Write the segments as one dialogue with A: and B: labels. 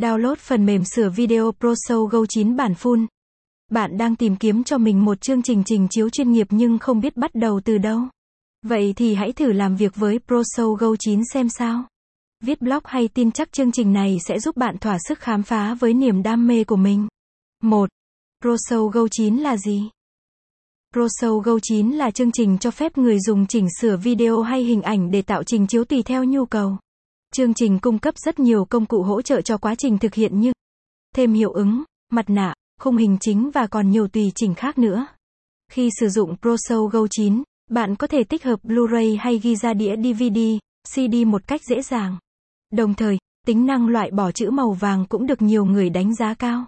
A: Download phần mềm sửa video ProShow Go 9 bản full. Bạn đang tìm kiếm cho mình một chương trình trình chiếu chuyên nghiệp nhưng không biết bắt đầu từ đâu. Vậy thì hãy thử làm việc với ProShow Go 9 xem sao. Viết blog hay tin chắc chương trình này sẽ giúp bạn thỏa sức khám phá với niềm đam mê của mình. 1. ProShow Go 9 là gì? ProShow Go 9 là chương trình cho phép người dùng chỉnh sửa video hay hình ảnh để tạo trình chiếu tùy theo nhu cầu. Chương trình cung cấp rất nhiều công cụ hỗ trợ cho quá trình thực hiện như thêm hiệu ứng, mặt nạ, khung hình chính và còn nhiều tùy chỉnh khác nữa. Khi sử dụng ProShow Go 9, bạn có thể tích hợp Blu-ray hay ghi ra đĩa DVD, CD một cách dễ dàng. Đồng thời, tính năng loại bỏ chữ màu vàng cũng được nhiều người đánh giá cao.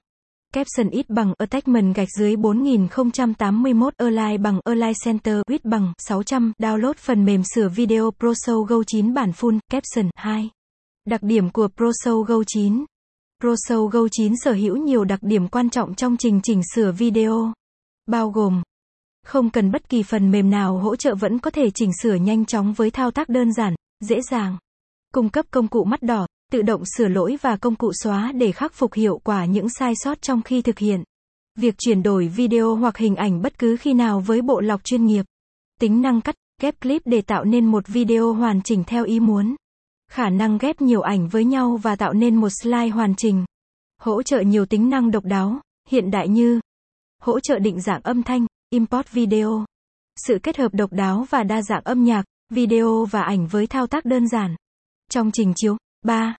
A: Caption ít bằng Attachment gạch dưới 4081 Align bằng Align Center width bằng 600 Download phần mềm sửa video ProShow Go 9 bản full Caption 2 Đặc điểm của ProShow Go 9 ProShow Go 9 sở hữu nhiều đặc điểm quan trọng trong trình chỉnh sửa video. Bao gồm Không cần bất kỳ phần mềm nào hỗ trợ vẫn có thể chỉnh sửa nhanh chóng với thao tác đơn giản, dễ dàng. Cung cấp công cụ mắt đỏ, tự động sửa lỗi và công cụ xóa để khắc phục hiệu quả những sai sót trong khi thực hiện. Việc chuyển đổi video hoặc hình ảnh bất cứ khi nào với bộ lọc chuyên nghiệp. Tính năng cắt, ghép clip để tạo nên một video hoàn chỉnh theo ý muốn. Khả năng ghép nhiều ảnh với nhau và tạo nên một slide hoàn chỉnh. Hỗ trợ nhiều tính năng độc đáo, hiện đại như hỗ trợ định dạng âm thanh, import video. Sự kết hợp độc đáo và đa dạng âm nhạc, video và ảnh với thao tác đơn giản. Trong trình chiếu 3.